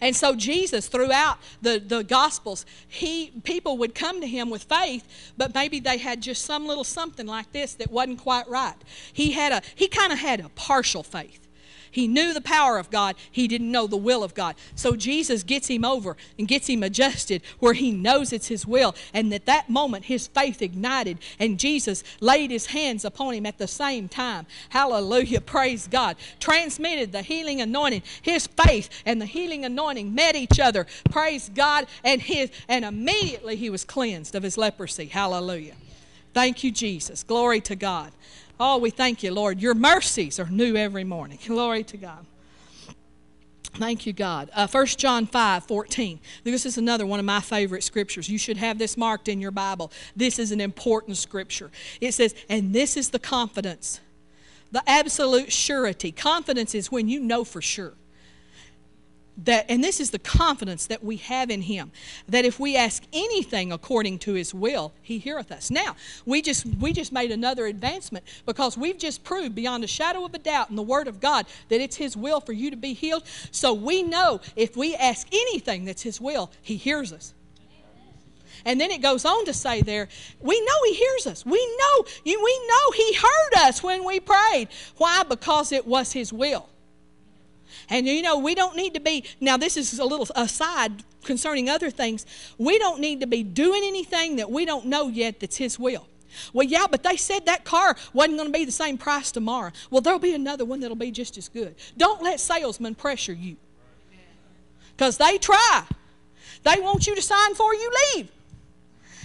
And so Jesus, throughout the, the Gospels, he people would come to him with faith, but maybe they had just some little something like this that wasn't quite right. He had a he kind of had a partial faith. He knew the power of God, he didn't know the will of God. So Jesus gets him over and gets him adjusted where he knows it's his will. And at that moment, his faith ignited, and Jesus laid his hands upon him at the same time. Hallelujah. Praise God. Transmitted the healing anointing. His faith and the healing anointing met each other. Praise God. And his and immediately he was cleansed of his leprosy. Hallelujah. Thank you, Jesus. Glory to God. Oh, we thank you, Lord. Your mercies are new every morning. Glory to God. Thank you, God. Uh, 1 John 5 14. This is another one of my favorite scriptures. You should have this marked in your Bible. This is an important scripture. It says, And this is the confidence, the absolute surety. Confidence is when you know for sure that and this is the confidence that we have in him that if we ask anything according to his will he heareth us now we just we just made another advancement because we've just proved beyond a shadow of a doubt in the word of god that it's his will for you to be healed so we know if we ask anything that's his will he hears us and then it goes on to say there, we know He hears us. We know, we know He heard us when we prayed. Why? Because it was His will. And you know, we don't need to be, now this is a little aside concerning other things. We don't need to be doing anything that we don't know yet that's His will. Well, yeah, but they said that car wasn't going to be the same price tomorrow. Well, there'll be another one that'll be just as good. Don't let salesmen pressure you because they try. They want you to sign before you leave.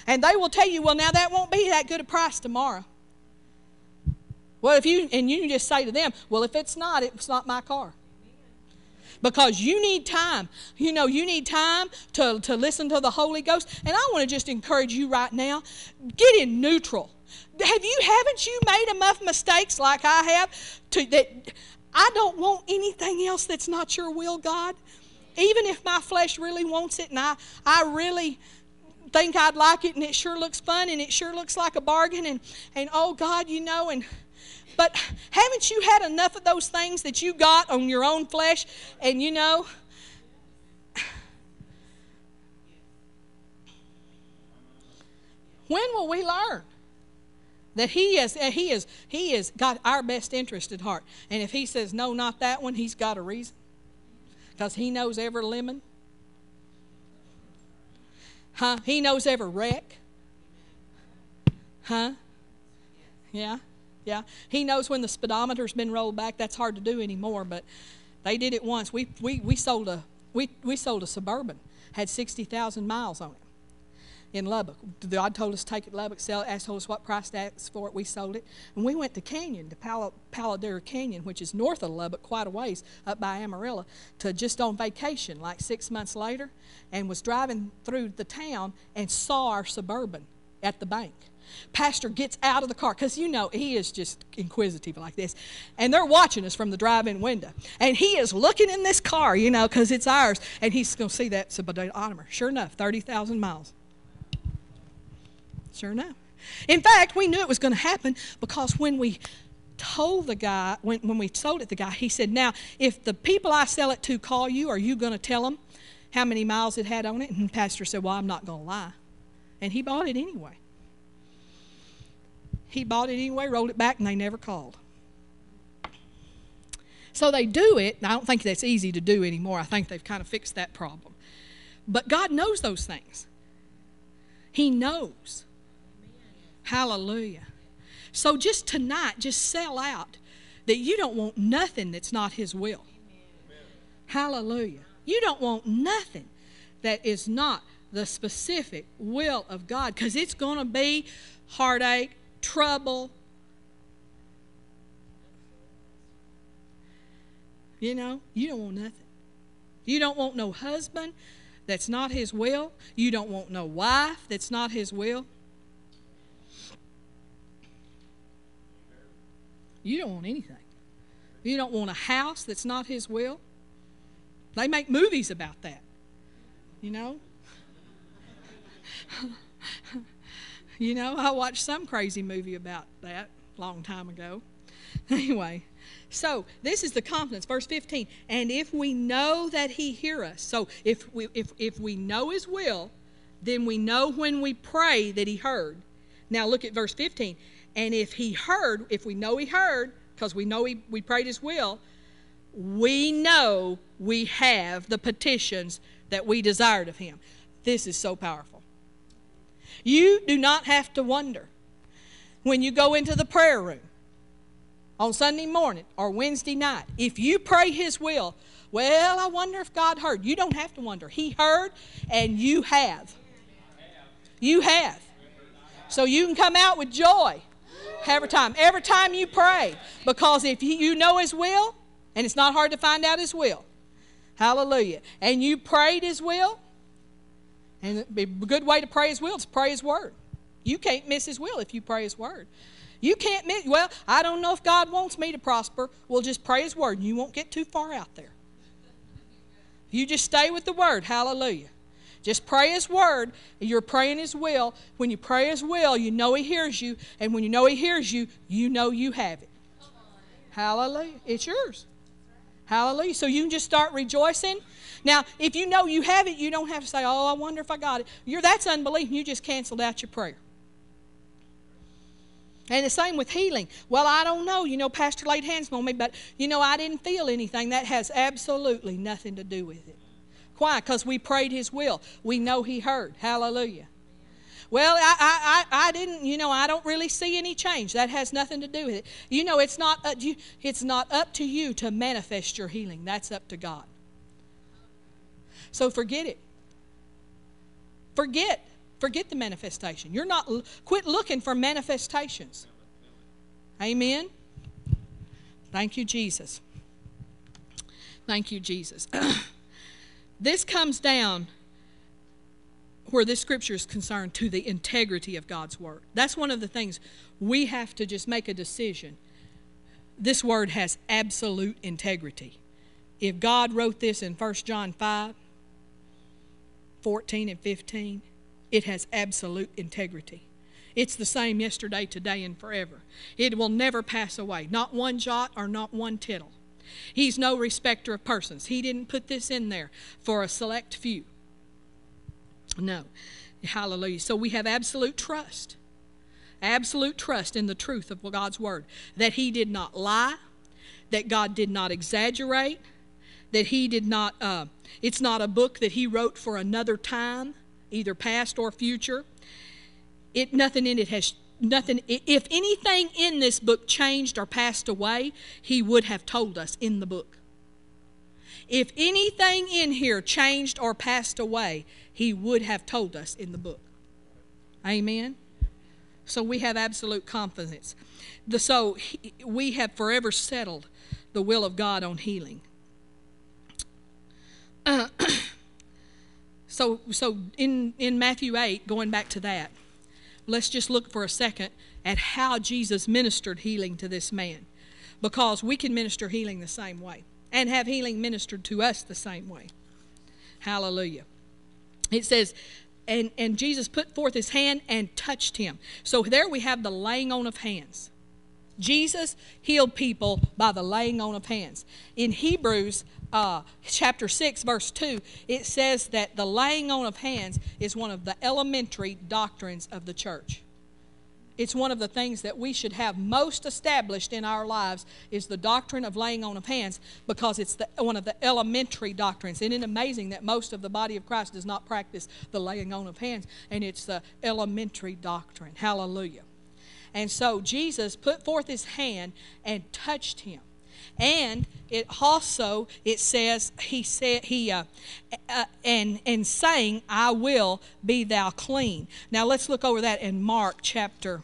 And they will tell you, well, now that won't be that good a price tomorrow. Well, if you, and you just say to them, well, if it's not, it's not my car because you need time. You know, you need time to, to listen to the Holy Ghost. And I want to just encourage you right now get in neutral. Have you, haven't you made enough mistakes like I have to that I don't want anything else that's not your will, God? Even if my flesh really wants it and I, I really think I'd like it and it sure looks fun and it sure looks like a bargain and, and oh God, you know, and but haven't you had enough of those things that you got on your own flesh? And you know, when will we learn? that he is eh, he is he has got our best interest at heart? And if he says no not that one he's got a reason. Because he knows every lemon. Huh? He knows every wreck. Huh? Yeah yeah. He knows when the speedometer's been rolled back. That's hard to do anymore, but they did it once. We, we, we, sold, a, we, we sold a Suburban, had 60,000 miles on it in Lubbock. God told us to take it to Lubbock, sell it, asked told us what price to ask for it. We sold it. And we went to Canyon, to Palo Duro Canyon, which is north of Lubbock, quite a ways, up by Amarillo, to just on vacation like six months later, and was driving through the town and saw our Suburban at the bank. Pastor gets out of the car because you know he is just inquisitive like this. And they're watching us from the drive in window. And he is looking in this car, you know, because it's ours. And he's going to see that speedometer. Sure enough, 30,000 miles. Sure enough. In fact, we knew it was going to happen because when we told the guy, when, when we sold it the guy, he said, Now, if the people I sell it to call you, are you going to tell them how many miles it had on it? And Pastor said, Well, I'm not going to lie. And he bought it anyway. He bought it anyway, rolled it back, and they never called. So they do it, I don't think that's easy to do anymore. I think they've kind of fixed that problem. But God knows those things. He knows. Hallelujah. So just tonight, just sell out that you don't want nothing that's not His will. Hallelujah. You don't want nothing that is not the specific will of God because it's going to be heartache, trouble. You know, you don't want nothing. You don't want no husband that's not his will. You don't want no wife that's not his will. You don't want anything. You don't want a house that's not his will. They make movies about that. You know? you know, I watched some crazy movie about that long time ago. Anyway, so this is the confidence, verse 15. And if we know that he hear us, so if we if if we know his will, then we know when we pray that he heard. Now look at verse 15. And if he heard, if we know he heard, because we know he, we prayed his will, we know we have the petitions that we desired of him. This is so powerful. You do not have to wonder when you go into the prayer room on Sunday morning or Wednesday night. If you pray his will, well, I wonder if God heard. You don't have to wonder. He heard and you have. You have. So you can come out with joy every time. Every time you pray. Because if you know His will, and it's not hard to find out His will, hallelujah, and you prayed His will, and a good way to pray His will is pray His word. You can't miss His will if you pray His word. You can't miss, well, I don't know if God wants me to prosper. Well, just pray His word, and you won't get too far out there. You just stay with the word. Hallelujah. Just pray His word. You're praying His will. When you pray His will, you know He hears you. And when you know He hears you, you know you have it. Hallelujah. It's yours. Hallelujah. So you can just start rejoicing. Now, if you know you have it, you don't have to say, Oh, I wonder if I got it. You're, that's unbelief. You just canceled out your prayer. And the same with healing. Well, I don't know. You know, Pastor laid hands on me, but you know, I didn't feel anything. That has absolutely nothing to do with it. Why? Because we prayed His will. We know He heard. Hallelujah. Well, I, I, I, didn't, you know, I don't really see any change. That has nothing to do with it. You know, it's not, uh, it's not up to you to manifest your healing. That's up to God. So forget it. Forget. Forget the manifestation. You're not, quit looking for manifestations. Amen. Thank you, Jesus. Thank you, Jesus. This comes down where this scripture is concerned to the integrity of God's word. That's one of the things we have to just make a decision. This word has absolute integrity. If God wrote this in 1 John 5 14 and 15, it has absolute integrity. It's the same yesterday, today, and forever. It will never pass away, not one jot or not one tittle. He's no respecter of persons. He didn't put this in there for a select few. No. Hallelujah. So we have absolute trust. Absolute trust in the truth of God's word. That He did not lie, that God did not exaggerate, that He did not, uh, it's not a book that He wrote for another time, either past or future. It, nothing in it has nothing if anything in this book changed or passed away he would have told us in the book if anything in here changed or passed away he would have told us in the book amen so we have absolute confidence the, so he, we have forever settled the will of god on healing uh, so so in in matthew 8 going back to that let's just look for a second at how Jesus ministered healing to this man. Because we can minister healing the same way and have healing ministered to us the same way. Hallelujah. It says, and, and Jesus put forth his hand and touched him. So there we have the laying on of hands. Jesus healed people by the laying on of hands. In Hebrews uh, chapter 6, verse 2, it says that the laying on of hands is one of the elementary doctrines of the church. It's one of the things that we should have most established in our lives is the doctrine of laying on of hands because it's the, one of the elementary doctrines. Isn't it amazing that most of the body of Christ does not practice the laying on of hands? And it's the elementary doctrine. Hallelujah. And so Jesus put forth his hand and touched him. And it also it says he said he uh, uh, and and saying I will be thou clean. Now let's look over that in Mark chapter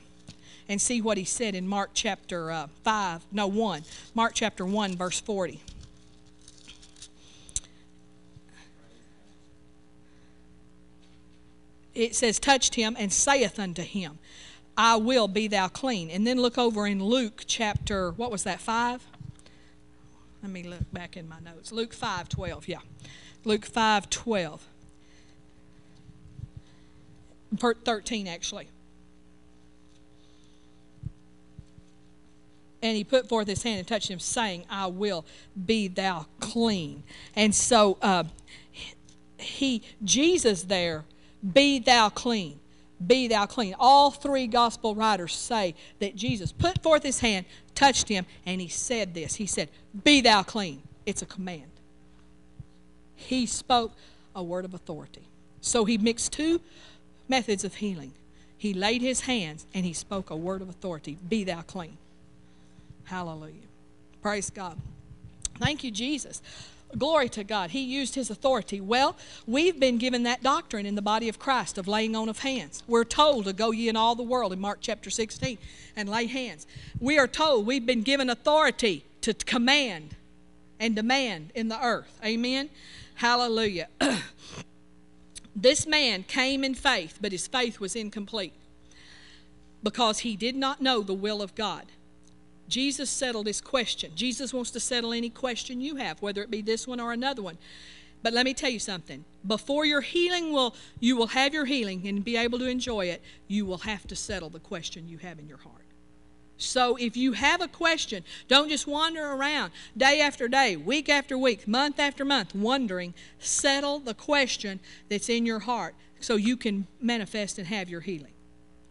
and see what he said in Mark chapter uh, 5, no 1. Mark chapter 1 verse 40. It says touched him and saith unto him I will be thou clean. And then look over in Luke chapter what was that 5? Let me look back in my notes. Luke 5 12, yeah. Luke 5 12. 13, actually. And he put forth his hand and touched him, saying, I will be thou clean. And so uh, he, Jesus there, be thou clean be thou clean. All three gospel writers say that Jesus put forth his hand, touched him, and he said this. He said, Be thou clean. It's a command. He spoke a word of authority. So he mixed two methods of healing. He laid his hands and he spoke a word of authority Be thou clean. Hallelujah. Praise God. Thank you, Jesus. Glory to God. He used his authority. Well, we've been given that doctrine in the body of Christ of laying on of hands. We're told to go ye in all the world in Mark chapter 16 and lay hands. We are told we've been given authority to command and demand in the earth. Amen. Hallelujah. this man came in faith, but his faith was incomplete because he did not know the will of God. Jesus settled his question. Jesus wants to settle any question you have, whether it be this one or another one. But let me tell you something. Before your healing will you will have your healing and be able to enjoy it, you will have to settle the question you have in your heart. So if you have a question, don't just wander around day after day, week after week, month after month wondering. Settle the question that's in your heart so you can manifest and have your healing.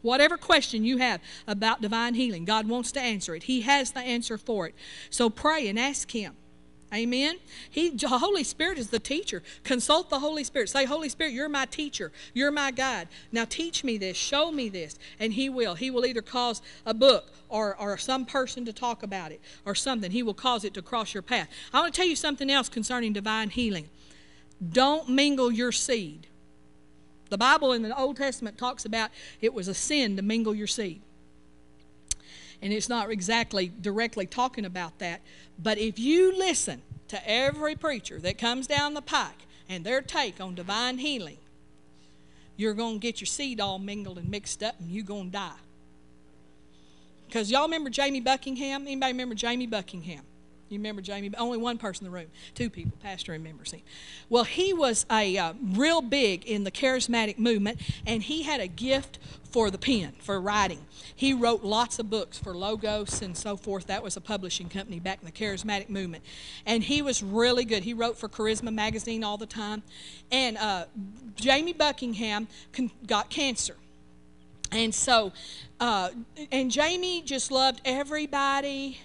Whatever question you have about divine healing, God wants to answer it. He has the answer for it. So pray and ask Him. Amen. He, the Holy Spirit is the teacher. Consult the Holy Spirit. Say, Holy Spirit, you're my teacher. You're my guide. Now teach me this. Show me this. And He will. He will either cause a book or, or some person to talk about it or something. He will cause it to cross your path. I want to tell you something else concerning divine healing. Don't mingle your seed. The Bible in the Old Testament talks about it was a sin to mingle your seed. And it's not exactly directly talking about that. But if you listen to every preacher that comes down the pike and their take on divine healing, you're going to get your seed all mingled and mixed up and you're going to die. Because y'all remember Jamie Buckingham? Anybody remember Jamie Buckingham? You remember Jamie? Only one person in the room. Two people. Pastor remembers him. Well, he was a uh, real big in the charismatic movement, and he had a gift for the pen, for writing. He wrote lots of books for Logos and so forth. That was a publishing company back in the charismatic movement. And he was really good. He wrote for Charisma magazine all the time. And uh, Jamie Buckingham con- got cancer. And so, uh, and Jamie just loved everybody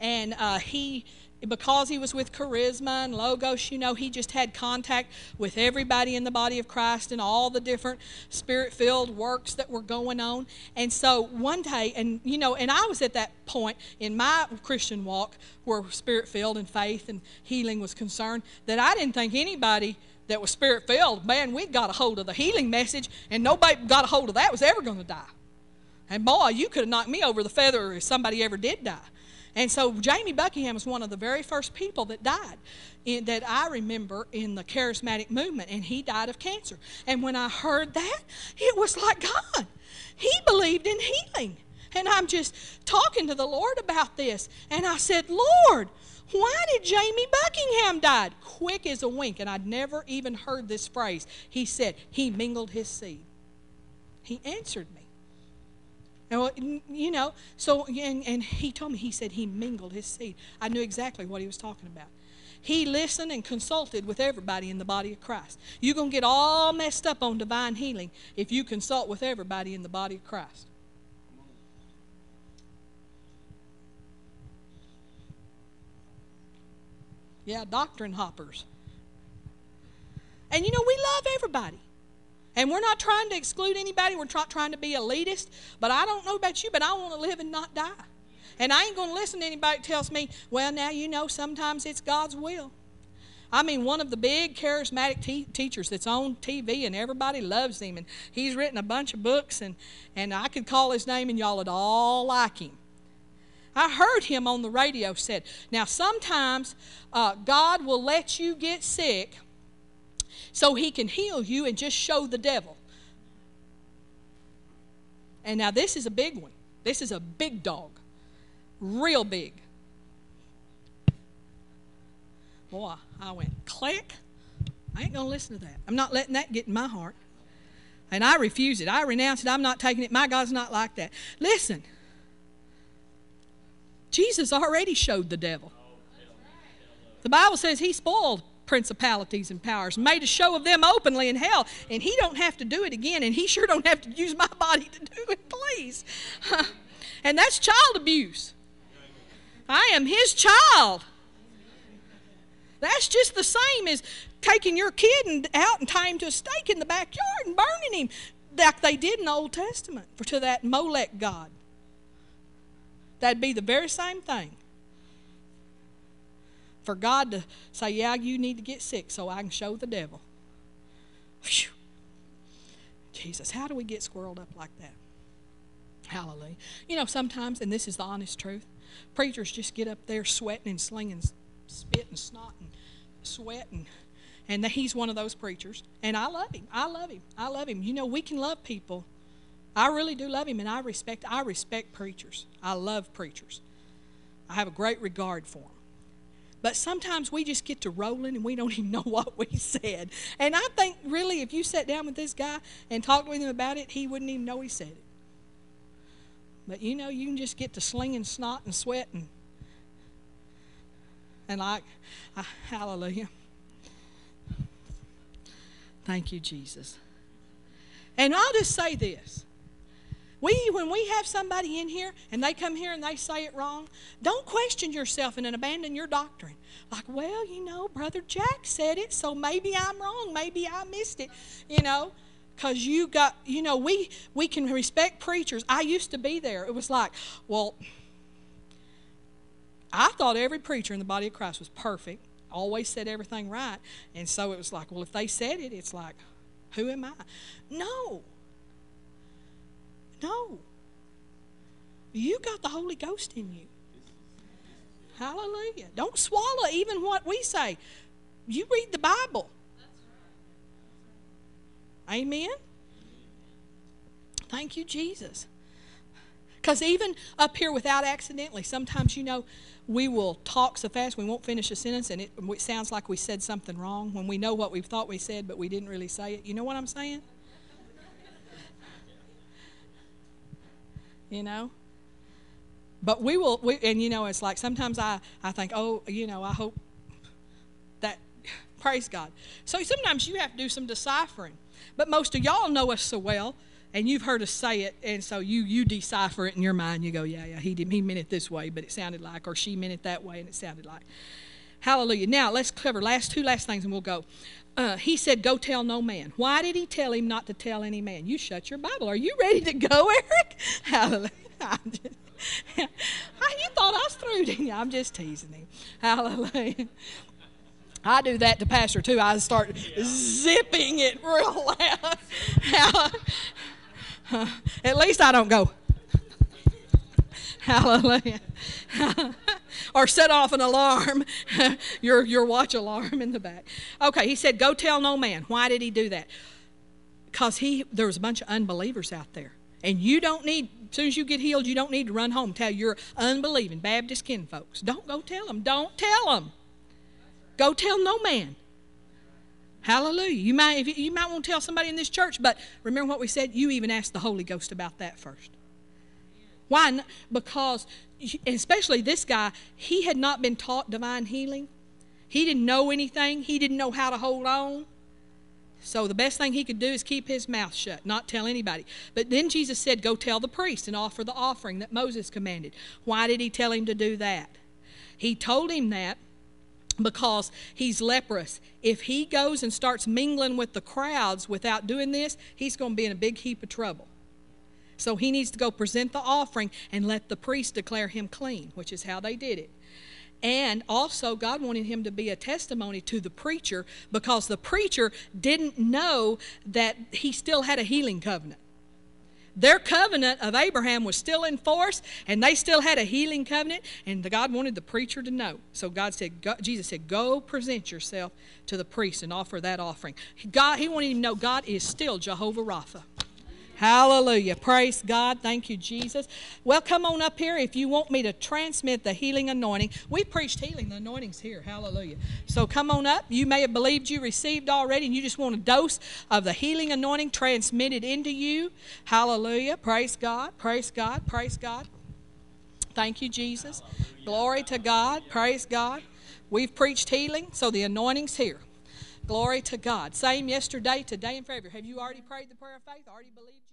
and uh, he because he was with charisma and logos you know he just had contact with everybody in the body of christ and all the different spirit filled works that were going on. And so one day and you know and i was at that point in my christian walk where spirit filled and faith and healing was concerned that i didn't think anybody that was spirit filled man we got a hold of the healing message and nobody got a hold of that was ever going to die. And boy you could have knocked me over the feather if somebody ever did die and so Jamie Buckingham was one of the very first people that died in, that I remember in the charismatic movement, and he died of cancer. And when I heard that, it was like God. He believed in healing. And I'm just talking to the Lord about this. And I said, Lord, why did Jamie Buckingham die? Quick as a wink. And I'd never even heard this phrase. He said, He mingled his seed. He answered me. And well, uh, you know, so and, and he told me he said he mingled his seed. I knew exactly what he was talking about. He listened and consulted with everybody in the body of Christ. You're going to get all messed up on divine healing if you consult with everybody in the body of Christ. Yeah, doctrine hoppers. And you know, we love everybody. And we're not trying to exclude anybody. We're not trying to be elitist. But I don't know about you, but I want to live and not die. And I ain't going to listen to anybody tells me, well, now you know sometimes it's God's will. I mean, one of the big charismatic te- teachers that's on TV and everybody loves him. And he's written a bunch of books, and, and I could call his name and y'all would all like him. I heard him on the radio said, now sometimes uh, God will let you get sick so he can heal you and just show the devil. And now this is a big one. This is a big dog. Real big. Boy, I went click. I ain't going to listen to that. I'm not letting that get in my heart. And I refuse it. I renounce it. I'm not taking it. My God's not like that. Listen, Jesus already showed the devil. The Bible says he spoiled principalities and powers, made a show of them openly in hell, and he don't have to do it again, and he sure don't have to use my body to do it, please. and that's child abuse. I am his child. That's just the same as taking your kid and out and tying him to a stake in the backyard and burning him, like they did in the Old Testament for to that Molech god. That'd be the very same thing. For God to say, Yeah, you need to get sick so I can show the devil. Whew. Jesus, how do we get squirreled up like that? Hallelujah. You know, sometimes, and this is the honest truth, preachers just get up there sweating and slinging spit and snot and sweat and and he's one of those preachers. And i love him. I love him. I love him. You know we can love people. I really do love him and i respect i respect preachers. I love preachers. I have a great regard for them but sometimes we just get to rolling and we don't even know what we said and i think really if you sat down with this guy and talked with him about it he wouldn't even know he said it but you know you can just get to slinging snot and sweat and and like, uh, hallelujah. Thank you, Jesus. And I'll just say this. We, when we have somebody in here and they come here and they say it wrong, don't question yourself and then abandon your doctrine. Like, well, you know, Brother Jack said it, so maybe I'm wrong. Maybe I missed it, you know, because you got, you know, we, we can respect preachers. I used to be there. It was like, well, I thought every preacher in the body of Christ was perfect, always said everything right. And so it was like, well, if they said it, it's like, who am I? No. No. You got the Holy Ghost in you. Hallelujah. Don't swallow even what we say. You read the Bible. Amen. Thank you, Jesus. Because even up here without accidentally, sometimes you know we will talk so fast we won't finish a sentence and it, it, sounds like we said something wrong when we know what we thought we said but we didn't really say it. You know what I'm saying? You know? But we will, we, and you know, it's like sometimes I, I think, oh, you know, I hope that, praise God. So sometimes you have to do some deciphering. But most of y'all know us so well and you've heard us say it, and so you you decipher it in your mind. You go, yeah, yeah, he did, he meant it this way, but it sounded like, or she meant it that way, and it sounded like. Hallelujah. Now let's cover last two last things, and we'll go. Uh, he said, "Go tell no man." Why did he tell him not to tell any man? You shut your Bible. Are you ready to go, Eric? Hallelujah. you thought I was through, didn't you? I'm just teasing him. Hallelujah. I do that to Pastor too. I start zipping it real loud. At least I don't go. Hallelujah. or set off an alarm, your, your watch alarm in the back. Okay, he said, Go tell no man. Why did he do that? Because he there was a bunch of unbelievers out there. And you don't need, as soon as you get healed, you don't need to run home tell your unbelieving Baptist kin folks. Don't go tell them. Don't tell them. Go tell no man. Hallelujah. You might, you, you might want to tell somebody in this church, but remember what we said? You even asked the Holy Ghost about that first. Why? Because, especially this guy, he had not been taught divine healing. He didn't know anything. He didn't know how to hold on. So the best thing he could do is keep his mouth shut, not tell anybody. But then Jesus said, Go tell the priest and offer the offering that Moses commanded. Why did he tell him to do that? He told him that because he's leprous. If he goes and starts mingling with the crowds without doing this, he's going to be in a big heap of trouble. So he needs to go present the offering and let the priest declare him clean, which is how they did it. And also, God wanted him to be a testimony to the preacher because the preacher didn't know that he still had a healing covenant. Their covenant of Abraham was still in force, and they still had a healing covenant, and God wanted the preacher to know. So God said, God, Jesus said, go present yourself to the priest and offer that offering. God, he wanted him to know God is still Jehovah Rapha. Hallelujah. Praise God. Thank you, Jesus. Well, come on up here if you want me to transmit the healing anointing. We preached healing, the anointing's here. Hallelujah. So come on up. You may have believed you received already and you just want a dose of the healing anointing transmitted into you. Hallelujah. Praise God. Praise God. Praise God. Thank you, Jesus. Glory to God. Praise God. We've preached healing, so the anointing's here. Glory to God. Same yesterday, today, and forever. Have you already prayed the prayer of faith? Already believed?